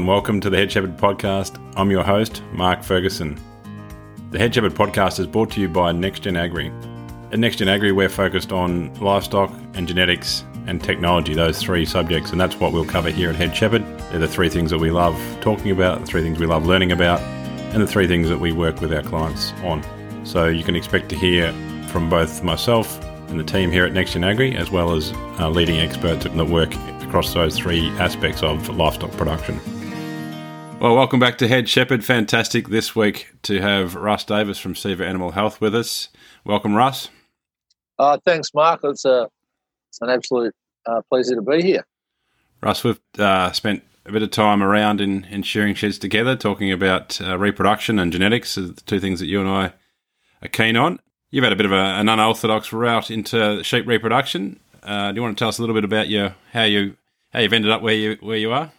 And welcome to the Head Shepherd Podcast. I'm your host, Mark Ferguson. The Head Shepherd Podcast is brought to you by NextGen Agri. At NextGen Agri, we're focused on livestock and genetics and technology, those three subjects, and that's what we'll cover here at Head Shepherd. They're the three things that we love talking about, the three things we love learning about, and the three things that we work with our clients on. So you can expect to hear from both myself and the team here at NextGen Agri, as well as leading experts that work across those three aspects of livestock production. Well, welcome back to Head Shepherd. Fantastic this week to have Russ Davis from Ceva Animal Health with us. Welcome, Russ. Uh, thanks, Mark. It's, a, it's an absolute uh, pleasure to be here. Russ, we've uh, spent a bit of time around in, in shearing sheds together talking about uh, reproduction and genetics, the two things that you and I are keen on. You've had a bit of a, an unorthodox route into sheep reproduction. Uh, do you want to tell us a little bit about your how you how you've ended up where you where you are?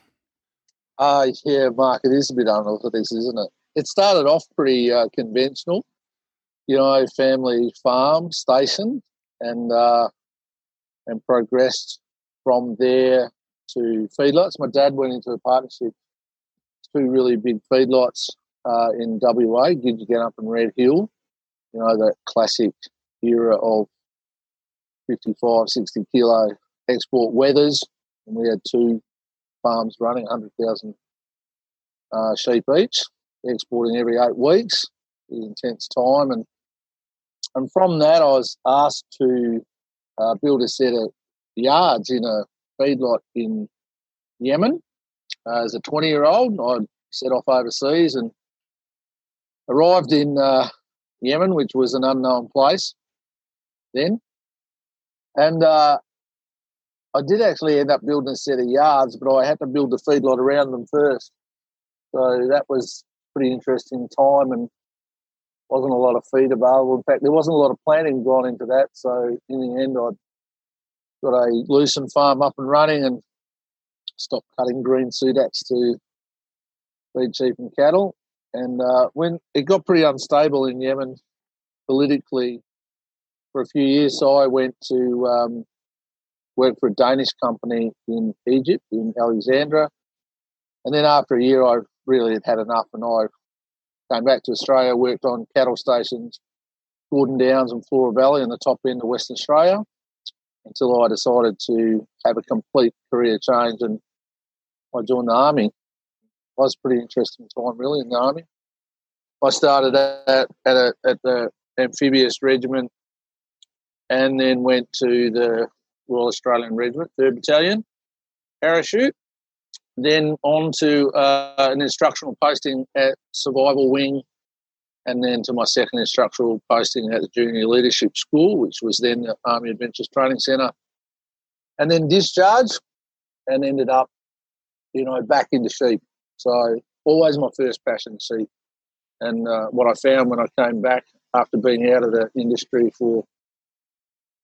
Uh, yeah, Mark, it is a bit unorthodox, isn't it? It started off pretty uh, conventional, you know, family farm station, and uh, and progressed from there to feedlots. My dad went into a partnership, two really big feedlots uh, in WA, Gidgegannup and Red Hill. You know, that classic era of 55, 60 kilo export weathers. and we had two farms running, 100,000 uh, sheep each, exporting every eight weeks. Intense time, and and from that, I was asked to uh, build a set of yards in a feedlot in Yemen. Uh, as a 20 year old, I set off overseas and arrived in uh, Yemen, which was an unknown place then. And uh, I did actually end up building a set of yards, but I had to build the feedlot around them first. So that was pretty interesting time and wasn't a lot of feed available. In fact, there wasn't a lot of planning gone into that. So in the end, I got a lucerne farm up and running and stopped cutting green sudax to feed sheep and cattle. And uh, when it got pretty unstable in Yemen politically for a few years, so I went to um, worked for a Danish company in Egypt, in Alexandria. And then after a year, I really had had enough and I came back to Australia, worked on cattle stations, Gordon Downs and Flora Valley in the top end of Western Australia until I decided to have a complete career change and I joined the Army. It was a pretty interesting time, really, in the Army. I started at, at, a, at the Amphibious Regiment and then went to the Royal Australian Regiment, 3rd Battalion, parachute. Then on to uh, an instructional posting at Survival Wing, and then to my second instructional posting at the Junior Leadership School, which was then the Army Adventures Training Centre. And then discharged and ended up, you know, back into sheep. So always my first passion, sheep. And uh, what I found when I came back after being out of the industry for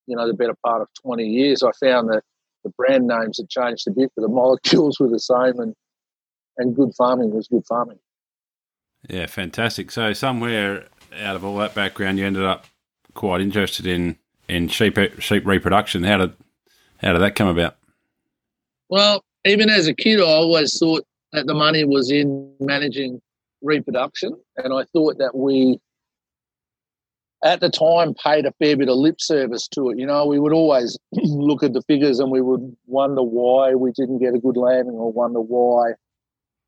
you know, the better part of 20 years, I found that the brand names had changed a bit, but the molecules were the same and, and good farming was good farming. Yeah, fantastic. So somewhere out of all that background, you ended up quite interested in, in sheep sheep reproduction. How did how did that come about? Well, even as a kid, I always thought that the money was in managing reproduction, and I thought that we at the time paid a fair bit of lip service to it. You know, we would always look at the figures and we would wonder why we didn't get a good landing or wonder why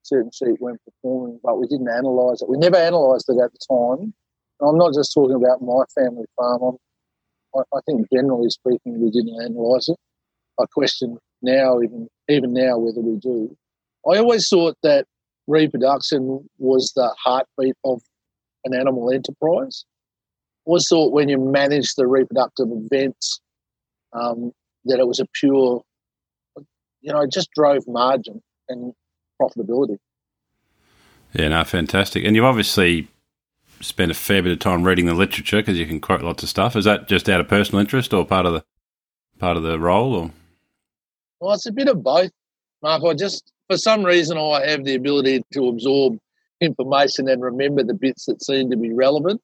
certain sheep weren't performing, but we didn't analyse it. We never analysed it at the time. And I'm not just talking about my family farm. I, I think generally speaking, we didn't analyse it. I question now, even even now, whether we do. I always thought that reproduction was the heartbeat of an animal enterprise always thought when you manage the reproductive events um, that it was a pure, you know, it just drove margin and profitability. Yeah, no, fantastic. And you've obviously spent a fair bit of time reading the literature because you can quote lots of stuff. Is that just out of personal interest or part of the part of the role? Or well, it's a bit of both, Mark. I just for some reason I have the ability to absorb information and remember the bits that seem to be relevant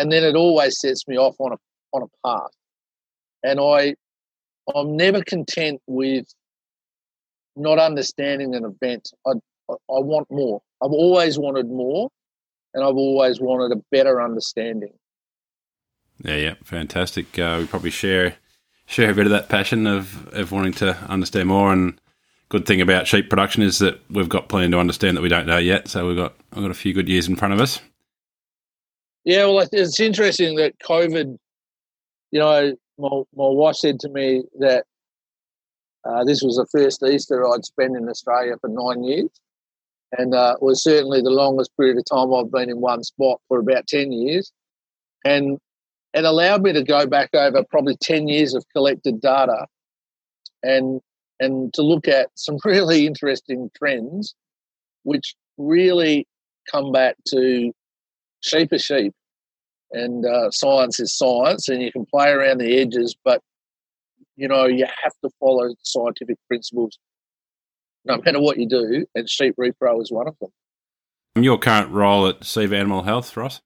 and then it always sets me off on a on a path. And I I'm never content with not understanding an event. I I, want more. I've always wanted more, and I've always wanted a better understanding. Yeah, yeah, fantastic. Uh, we probably share share a bit of that passion of, of wanting to understand more. And good thing about sheep production is that we've got plenty to understand that we don't know yet. So we've got we've got a few good years in front of us. Yeah, well, it's interesting that COVID. You know, my my wife said to me that uh, this was the first Easter I'd spent in Australia for nine years, and uh, was certainly the longest period of time I've been in one spot for about ten years. And it allowed me to go back over probably 10 years of collected data and and to look at some really interesting trends which really come back to sheep are sheep and uh, science is science and you can play around the edges but you know you have to follow scientific principles no matter what you do and sheep repro is one of them your current role at Ceva Animal Health, Ross?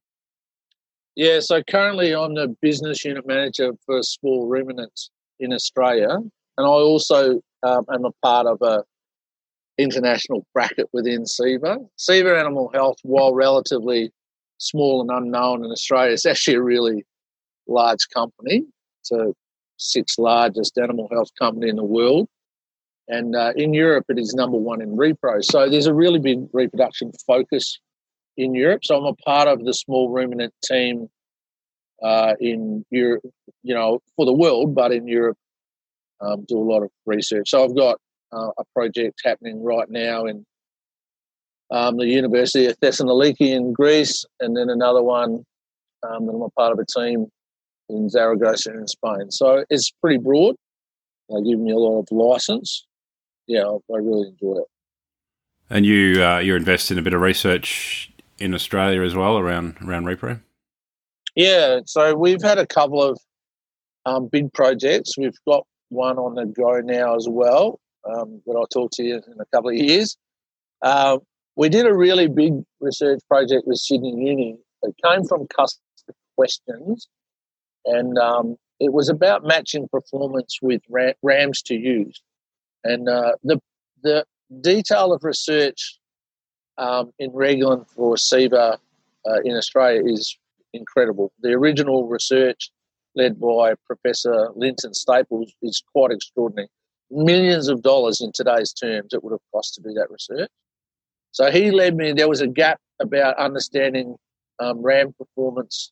Yeah, so currently I'm the business unit manager for small ruminants in Australia, and I also um, am a part of a international bracket within Ceva. Ceva Animal Health, while relatively small and unknown in Australia, it's actually a really large company. It's a sixth largest animal health company in the world. And uh, in Europe, it is number one in repro. So there's a really big reproduction focus in Europe. So I'm a part of the small ruminant team uh, in Europe, you know, for the world, but in Europe, um, do a lot of research. So I've got uh, a project happening right now in um, the University of Thessaloniki in Greece, and then another one um, that I'm a part of a team in Zaragoza in Spain. So it's pretty broad. They give me a lot of license. Yeah, I really enjoy it. And you uh, you're invested in a bit of research in Australia as well around around repro? Yeah, so we've had a couple of um, big projects. We've got one on the go now as well um, that I'll talk to you in a couple of years. Uh, we did a really big research project with Sydney Uni. It came from customer questions, and um, it was about matching performance with rams to use. And uh, the the detail of research um, in Regulin for Ceva uh, in Australia is incredible. The original research led by Professor Linton Staples is quite extraordinary. Millions of dollars in today's terms it would have cost to do that research. So he led me, there was a gap about understanding um, RAM performance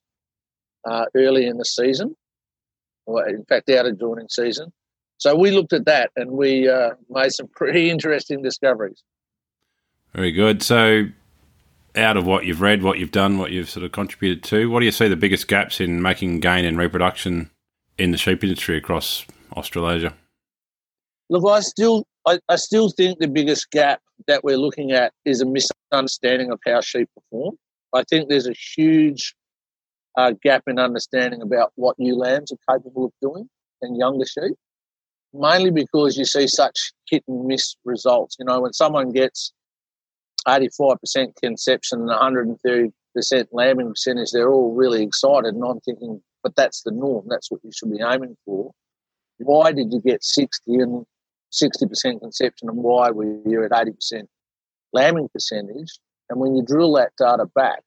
uh, early in the season, or in fact, out of joining season. So we looked at that and we uh, made some pretty interesting discoveries. Very good. So, out of what you've read, what you've done, what you've sort of contributed to, what do you see the biggest gaps in making gain in reproduction in the sheep industry across Australasia? Look, I still, I, I still think the biggest gap that we're looking at is a misunderstanding of how sheep perform. I think there's a huge uh, gap in understanding about what ewe lambs are capable of doing and younger sheep, mainly because you see such hit and miss results. You know, when someone gets 85% conception and 130% lambing percentage, they're all really excited. And I'm thinking, but that's the norm. That's what you should be aiming for. Why did you get 60 and 60% conception and why were you at 80% lambing percentage? And when you drill that data back,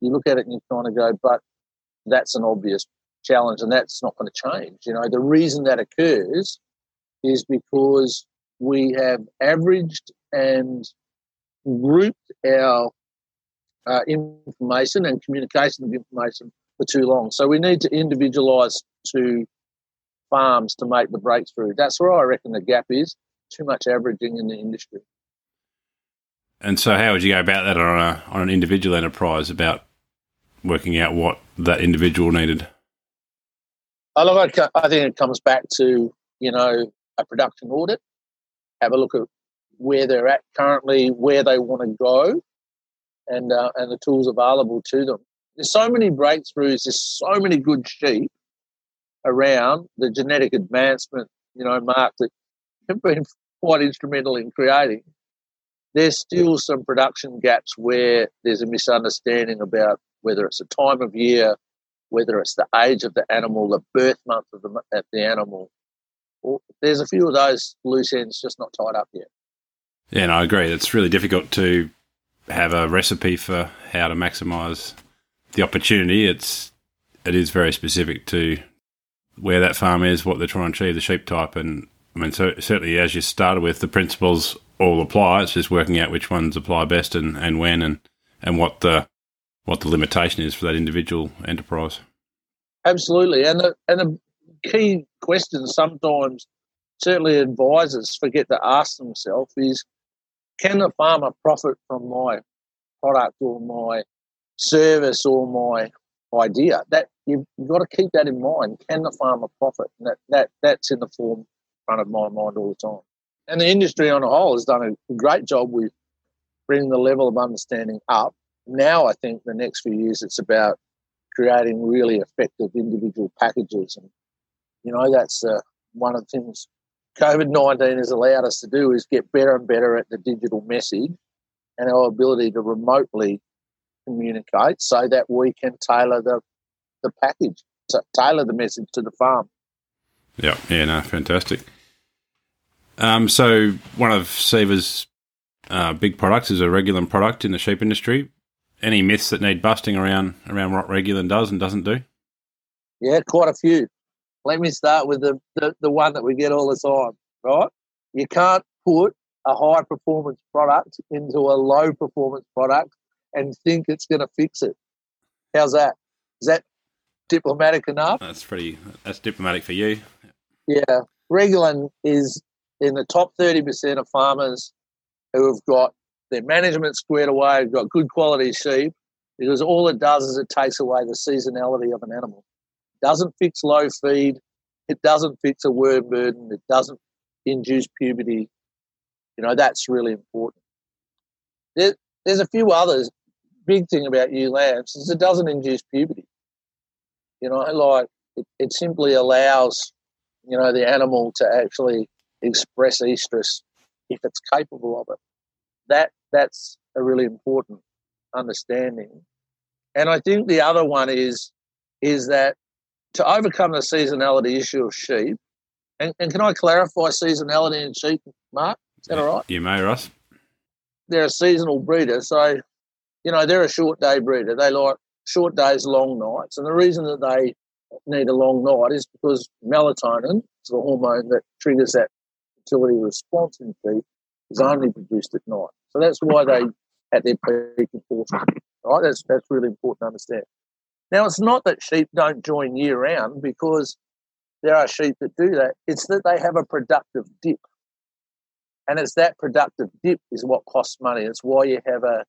you look at it and you kind of go, but that's an obvious challenge and that's not going to change. You know, the reason that occurs is because we have averaged and grouped our uh, information and communication of information for too long. So we need to individualise to farms to make the breakthrough. That's where I reckon the gap is. Too much averaging in the industry. And so, how would you go about that on a on an individual enterprise about working out what that individual needed? I look. I think it comes back to you know a production audit. Have a look at where they're at currently, where they want to go, and uh, and the tools available to them. There's so many breakthroughs. There's so many good sheep around the genetic advancement. You know, Mark that have been quite instrumental in creating. There's still some production gaps where there's a misunderstanding about whether it's the time of year, whether it's the age of the animal, the birth month of the, of the animal. There's a few of those loose ends just not tied up yet. Yeah, and I agree. It's really difficult to have a recipe for how to maximise the opportunity. It's it is very specific to where that farm is, what they're trying to achieve, the sheep type, and I mean, so, certainly as you started with, the principles all apply. It's just working out which ones apply best and, and when and, and what the what the limitation is for that individual enterprise. Absolutely, and and the key question sometimes certainly advisors forget to ask themselves is, can the farmer profit from my product or my service or my idea? That you've, you've got to keep that in mind. Can the farmer profit? And that, that that's in the form front of my mind all the time. And the industry on a whole has done a great job with bringing the level of understanding up. Now, I think the next few years it's about creating really effective individual packages, and you know that's uh, one of the things COVID nineteen has allowed us to do is get better and better at the digital message and our ability to remotely communicate so that we can tailor the the package, tailor the message to the farm. Yeah, yeah, no, fantastic. Um, so one of Ceva's uh, big products is a Regulin product in the sheep industry. Any myths that need busting around around what Regulin does and doesn't do? Yeah, quite a few. Let me start with the, the, the one that we get all the time, right? You can't put a high performance product into a low performance product and think it's going to fix it. How's that? Is that diplomatic enough? That's pretty. That's diplomatic for you. Yeah, Regulin is in the top 30% of farmers who have got their management squared away, have got good quality sheep, because all it does is it takes away the seasonality of an animal. It doesn't fix low feed, it doesn't fix a worm burden, it doesn't induce puberty. You know, that's really important. There, there's a few others. Big thing about ewe lambs is it doesn't induce puberty. You know, like it, it simply allows, you know, the animal to actually express estrus if it's capable of it. That that's a really important understanding. And I think the other one is is that to overcome the seasonality issue of sheep, and, and can I clarify seasonality in sheep, Mark? Is that all right? You may, Russ. They're a seasonal breeder, so you know they're a short day breeder. They like short days, long nights, and the reason that they need a long night is because melatonin the hormone that triggers that fertility response in sheep is only produced at night. So that's why they at their peak importance. Right? That's that's really important to understand. Now it's not that sheep don't join year round because there are sheep that do that. It's that they have a productive dip. And it's that productive dip is what costs money. It's why you have a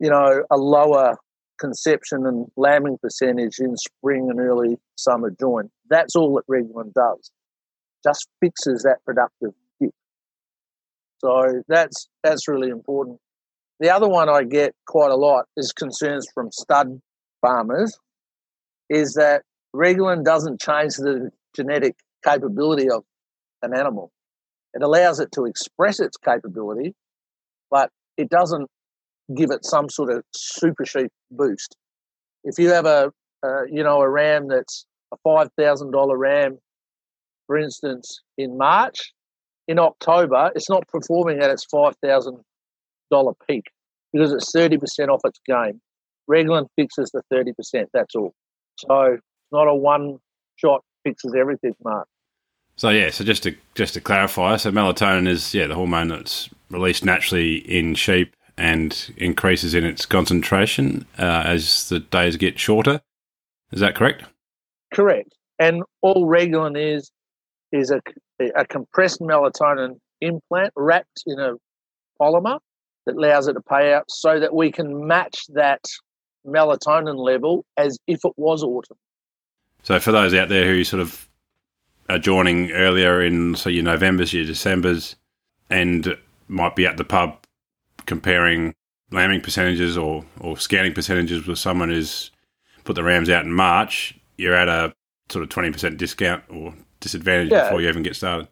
you know, a lower conception and lambing percentage in spring and early summer join. That's all that Regulin does. Just fixes that productive so that's that's really important. The other one I get quite a lot is concerns from stud farmers is that Regulin doesn't change the genetic capability of an animal. It allows it to express its capability, but it doesn't give it some sort of super sheep boost. If you have a, a you know a ram that's a five thousand dollar ram, for instance, in March, in October, it's not performing at its $5,000 peak because it's 30% off its game. Regulin fixes the 30%, that's all. So it's not a one shot fixes everything, Mark. So yeah, so just to just to clarify, so melatonin is yeah the hormone that's released naturally in sheep and increases in its concentration uh, as the days get shorter. Is that correct? Correct. And all Regulin is is a, a compressed melatonin implant wrapped in a polymer that allows it to pay out so that we can match that melatonin level as if it was autumn. So for those out there who sort of are joining earlier in so your Novembers, your Decembers, and might be at the pub comparing lambing percentages or, or scanning percentages with someone who's put the rams out in March, you're at a sort of 20% discount or disadvantage yeah. before you even get started.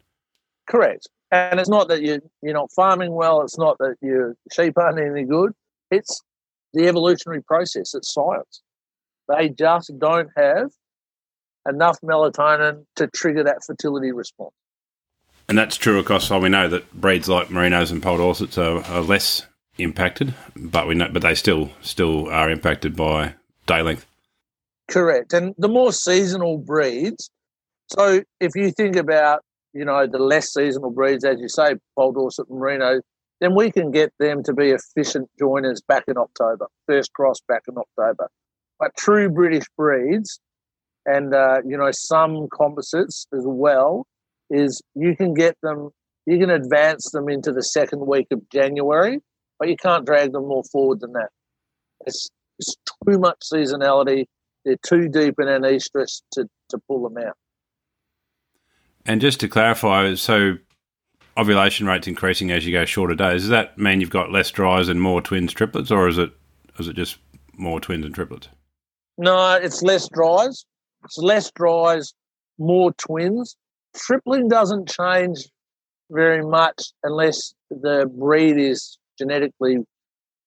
Correct. And it's not that you you're not farming well. It's not that your sheep aren't any good. It's the evolutionary process. It's science. They just don't have enough melatonin to trigger that fertility response. And that's true across. Well, we know that breeds like merinos and poll Dorsets are, are less impacted, but we know, but they still still are impacted by day length. Correct, and the more seasonal breeds. So if you think about you know the less seasonal breeds, as you say, poll Dorset and merino, then we can get them to be efficient joiners back in October, first cross back in October. But true British breeds, and uh, you know some composites as well, is you can get them, you can advance them into the second week of January, but you can't drag them more forward than that. It's, it's too much seasonality. They're too deep in anestrus to, to pull them out. And just to clarify, so ovulation rate's increasing as you go shorter days. Does that mean you've got less dries and more twins, triplets, or is it is it just more twins and triplets? No, it's less dries. It's less dries, more twins. Tripling doesn't change very much unless the breed is genetically,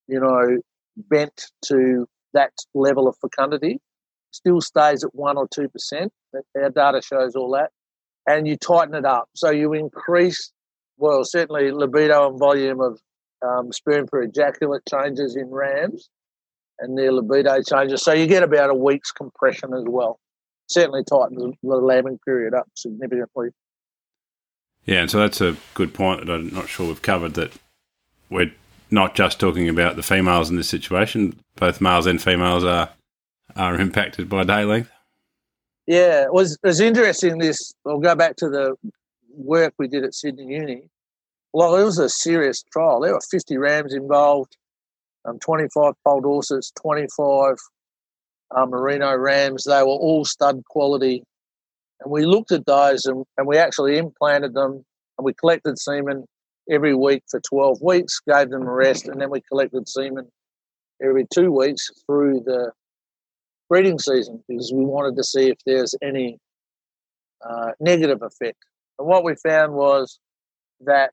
you know, bent to that level of fecundity. Still stays at one or two percent. Our data shows all that, and you tighten it up. So you increase, well, certainly libido and volume of um, sperm per ejaculate changes in rams, and their libido changes. So you get about a week's compression as well. Certainly tightens the lambing period up significantly. Yeah, and so that's a good point that I'm not sure we've covered that we're not just talking about the females in this situation. Both males and females are are impacted by day length. Yeah, it was it was interesting. This I'll go back to the work we did at Sydney Uni. Well, it was a serious trial. There were 50 rams involved, um, 25 poll Dorsets, 25 uh, merino rams. They were all stud quality. And we looked at those and, and we actually implanted them and we collected semen every week for 12 weeks, gave them a rest, and then we collected semen every two weeks through the breeding season because we wanted to see if there's any uh, negative effect. And what we found was that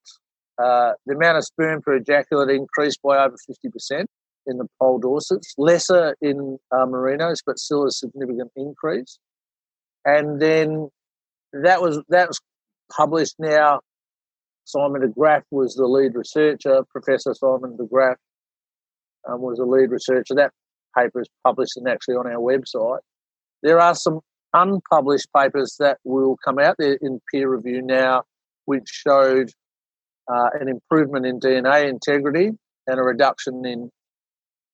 uh, the amount of sperm per ejaculate increased by over 50% in the poll Dorsets, lesser in uh, merinos, but still a significant increase. And then that was that was published now Simon de Graaf was the lead researcher. Professor Simon de Graaf um, was the lead researcher. That paper is published and actually on our website. There are some unpublished papers that will come out there in peer review now, which showed uh, an improvement in DNA integrity and a reduction in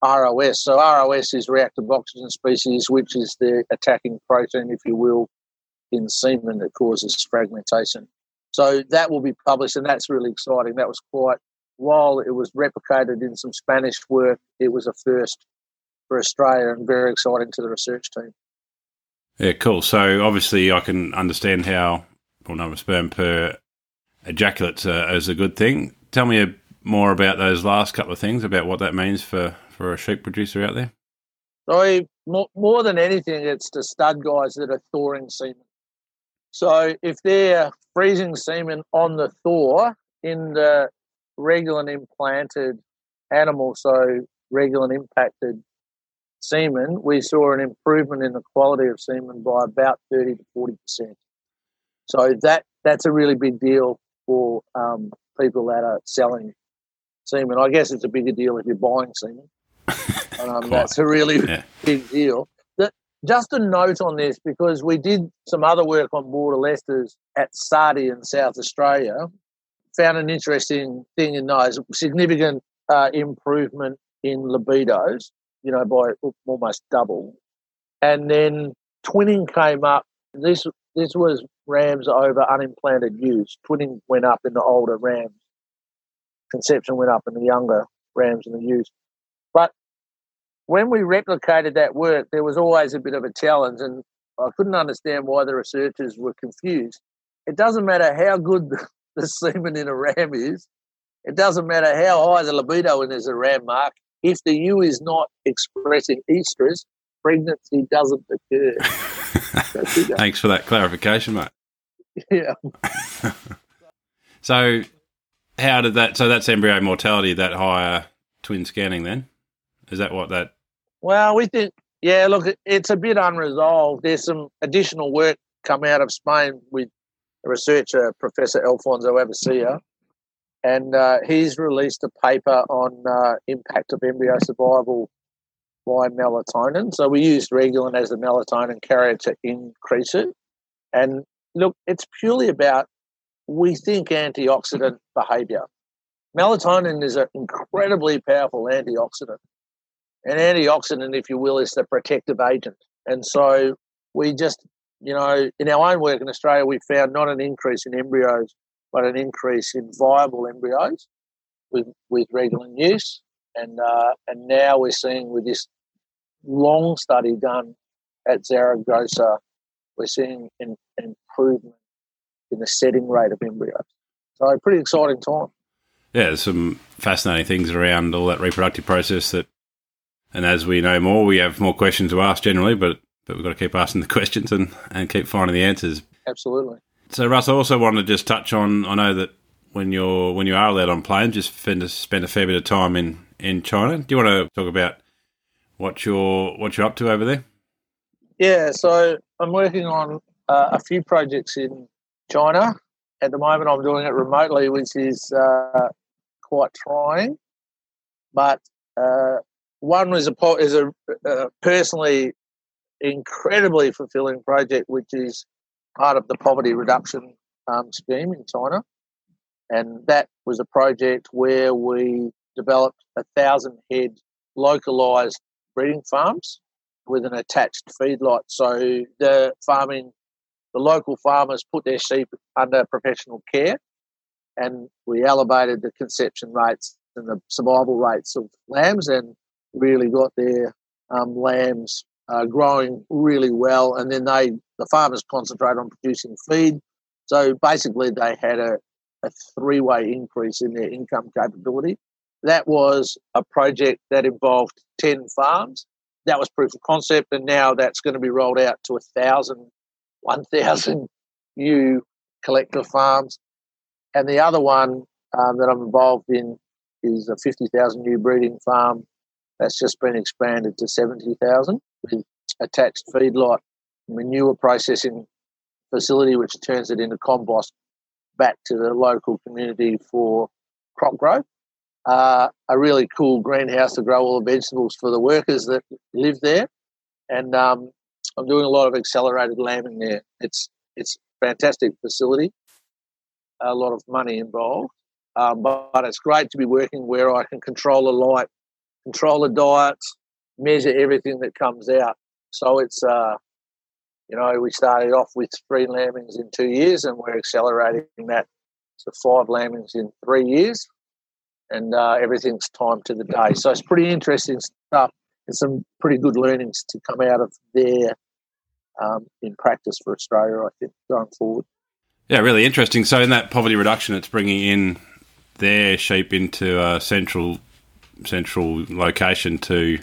ROS. So ROS is reactive oxygen species, which is the attacking protein, if you will, in semen that causes fragmentation. So that will be published, and that's really exciting. That was quite, while it was replicated in some Spanish work, it was a first for Australia and very exciting to the research team. Yeah, cool. So obviously, I can understand how well, number of sperm per ejaculate uh, is a good thing. Tell me more about those last couple of things about what that means for, for a sheep producer out there. So more, more than anything, it's the stud guys that are thawing semen. So if they're freezing semen on the thaw in the Regulin implanted animal, so Regulin impacted semen, we saw an improvement in the quality of semen by about 30 to 40%. So that that's a really big deal for um, people that are selling semen. I guess it's a bigger deal if you're buying semen. Um, that's a really yeah. big deal That, just a note on this because we did some other work on border Leicesters at SARDI in South Australia. Found an interesting thing in those significant uh, improvement in libidos, you know, by almost double. And then twinning came up. This this was rams over unimplanted ewes. Twinning went up in the older rams. Conception went up in the younger rams and the ewes. When we replicated that work, there was always a bit of a challenge, and I couldn't understand why the researchers were confused. It doesn't matter how good the, the semen in a ram is, it doesn't matter how high the libido in is a ram mark. If the ewe is not expressing estrus, pregnancy doesn't occur. Thanks for that clarification, mate. Yeah. so, how did that? So that's embryo mortality, that higher twin scanning, then? Is that what that? Well, we think, yeah. Look, it's a bit unresolved. There's some additional work come out of Spain with a researcher, Professor Alfonso Abecia, and uh, he's released a paper on uh, impact of embryo survival by melatonin. So we used Regulin as the melatonin carrier to increase it. And look, it's purely about we think antioxidant behavior. Melatonin is an incredibly powerful antioxidant. An antioxidant, if you will, is the protective agent. And so we just, you know, in our own work in Australia, we found not an increase in embryos, but an increase in viable embryos with, with Regulin use. And, uh, and now we're seeing with this long study done at Zaragoza, we're seeing an, an improvement in the setting rate of embryos. So, pretty exciting time. Yeah, there's some fascinating things around all that reproductive process that, and as we know more, we have more questions to ask generally, but but we've got to keep asking the questions and, and keep finding the answers. Absolutely. So, Russ, I also wanted to just touch on. I know that when you're when you are allowed on planes, just spend a, spend a fair bit of time in, in China. Do you want to talk about what you're what you're up to over there? Yeah, so I'm working on uh, a few projects in China. At the moment, I'm doing it remotely, which is uh, quite trying. But uh, one was a is a uh, personally incredibly fulfilling project, which is part of the poverty reduction um, scheme in China, and that was a project where we developed a thousand head localized breeding farms with an attached feedlot. So the farming, the local farmers put their sheep under professional care, and we elevated the conception rates and the survival rates of lambs, and really got their um, lambs uh, growing really well. And then they, the farmers, concentrate on producing feed. So basically, they had a, a three-way increase in their income capability. That was a project that involved ten farms that was proof of concept, and now that's going to be rolled out to a thousand, one thousand new collective farms. And the other one um, that I'm involved in is a 50,000 new breeding farm that's just been expanded to 70,000 with attached feedlot, manure processing facility, which turns it into compost back to the local community for crop growth uh, a really cool greenhouse to grow all the vegetables for the workers that live there. And um, I'm doing a lot of accelerated lambing there. It's it's fantastic facility, a lot of money involved, um, but, but, it's great to be working where I can control the light, control the diets, measure everything that comes out. So it's uh, you know we started off with three lambings in two years, and we're accelerating that to five lambings in three years and uh, everything's timed to the day. So it's pretty interesting stuff and some pretty good learnings to come out of there um, in practice for Australia, I think, going forward. Yeah, really interesting. So in that poverty reduction, it's bringing in their sheep into a central central location to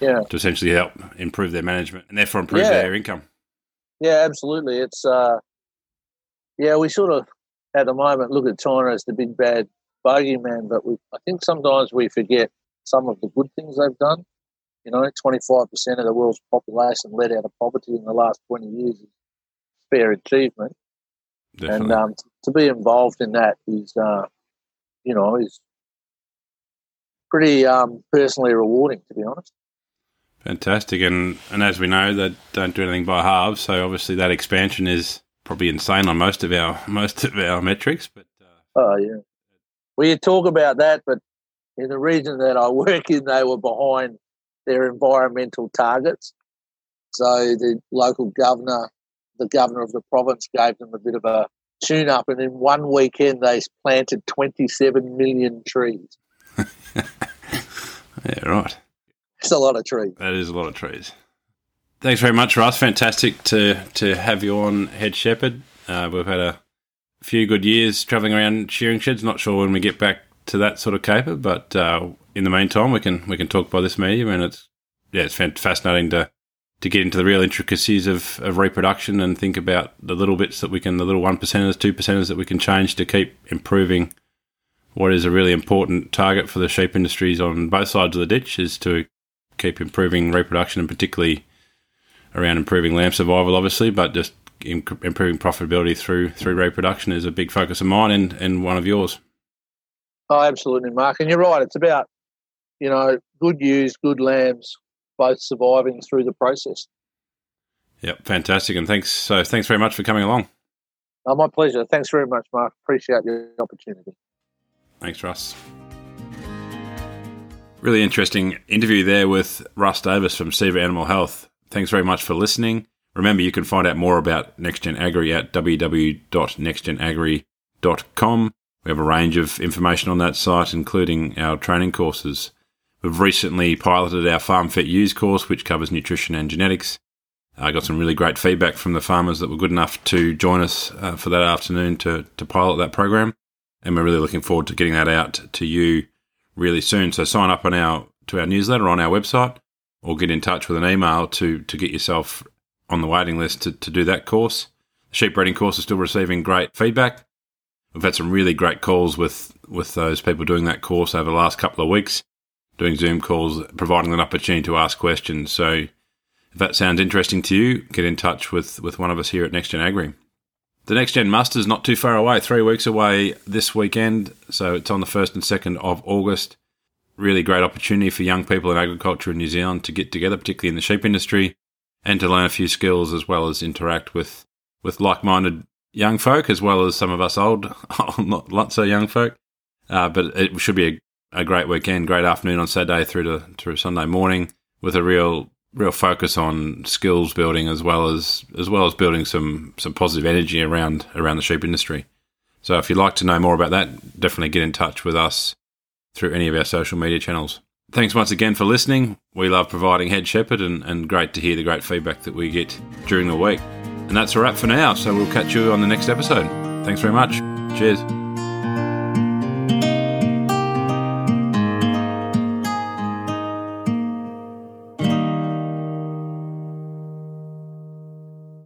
yeah. to essentially help improve their management and therefore improve yeah. their income. Yeah, absolutely. It's uh, yeah, we sort of at the moment look at China as the big bad bogeyman, but we, I think sometimes we forget some of the good things they've done. You know, 25% of the world's population led out of poverty in the last 20 years is fair achievement. Definitely. And um, to be involved in that is, uh, you know, is pretty um, personally rewarding, to be honest. Fantastic, and and as we know, they don't do anything by halves. So obviously, that expansion is probably insane on most of our most of our metrics. But uh, oh yeah, we talk about that, but in the region that I work in, they were behind their environmental targets. So the local governor, the governor of the province, gave them a bit of a tune up, and in one weekend they planted 27 million trees. yeah, right. It's a lot of trees. That is a lot of trees. Thanks very much, Russ. Fantastic to to have you on Head Shepherd. Uh, we've had a few good years travelling around shearing sheds. Not sure when we get back to that sort of caper, but uh, in the meantime, we can we can talk by this medium, and it's yeah, it's fascinating to to get into the real intricacies of, of reproduction and think about the little bits that we can, the little one percenters, two percenters that we can change to keep improving what is a really important target for the sheep industries on both sides of the ditch is to keep improving reproduction and particularly around improving lamb survival, obviously, but just improving profitability through through reproduction is a big focus of mine and, and one of yours. Oh, absolutely, Mark. And you're right. It's about, you know, good ewes, good lambs, both surviving through the process. Yep, fantastic. And thanks. So thanks very much for coming along. Oh, my pleasure. Thanks very much, Mark. Appreciate the opportunity. Thanks, Russ. Really interesting interview there with Russ Davis from Ceva Animal Health. Thanks very much for listening. Remember, you can find out more about NextGen Agri at www.nextgenagri.com. We have a range of information on that site, including our training courses. We've recently piloted our Farm Fit Ewes course, which covers nutrition and genetics. I got some really great feedback from the farmers that were good enough to join us uh, for that afternoon to, to pilot that program. And we're really looking forward to getting that out to you really soon. So sign up on our to our newsletter on our website or get in touch with an email to to get yourself on the waiting list to, to do that course. The sheep breeding course is still receiving great feedback. We've had some really great calls with, with those people doing that course over the last couple of weeks, doing Zoom calls, providing an opportunity to ask questions. So if that sounds interesting to you, get in touch with, with one of us here at NextGen Agri. The Next Gen Muster is not too far away, three weeks away this weekend. So it's on the 1st and 2nd of August. Really great opportunity for young people in agriculture in New Zealand to get together, particularly in the sheep industry, and to learn a few skills as well as interact with, with like minded young folk as well as some of us old, not, not so young folk. Uh, but it should be a, a, great weekend, great afternoon on Saturday through to through Sunday morning with a real real focus on skills building as well as as well as building some some positive energy around around the sheep industry. So if you'd like to know more about that, definitely get in touch with us through any of our social media channels. Thanks once again for listening. We love providing Head Shepherd and, and great to hear the great feedback that we get during the week. And that's a wrap for now, so we'll catch you on the next episode. Thanks very much. Cheers.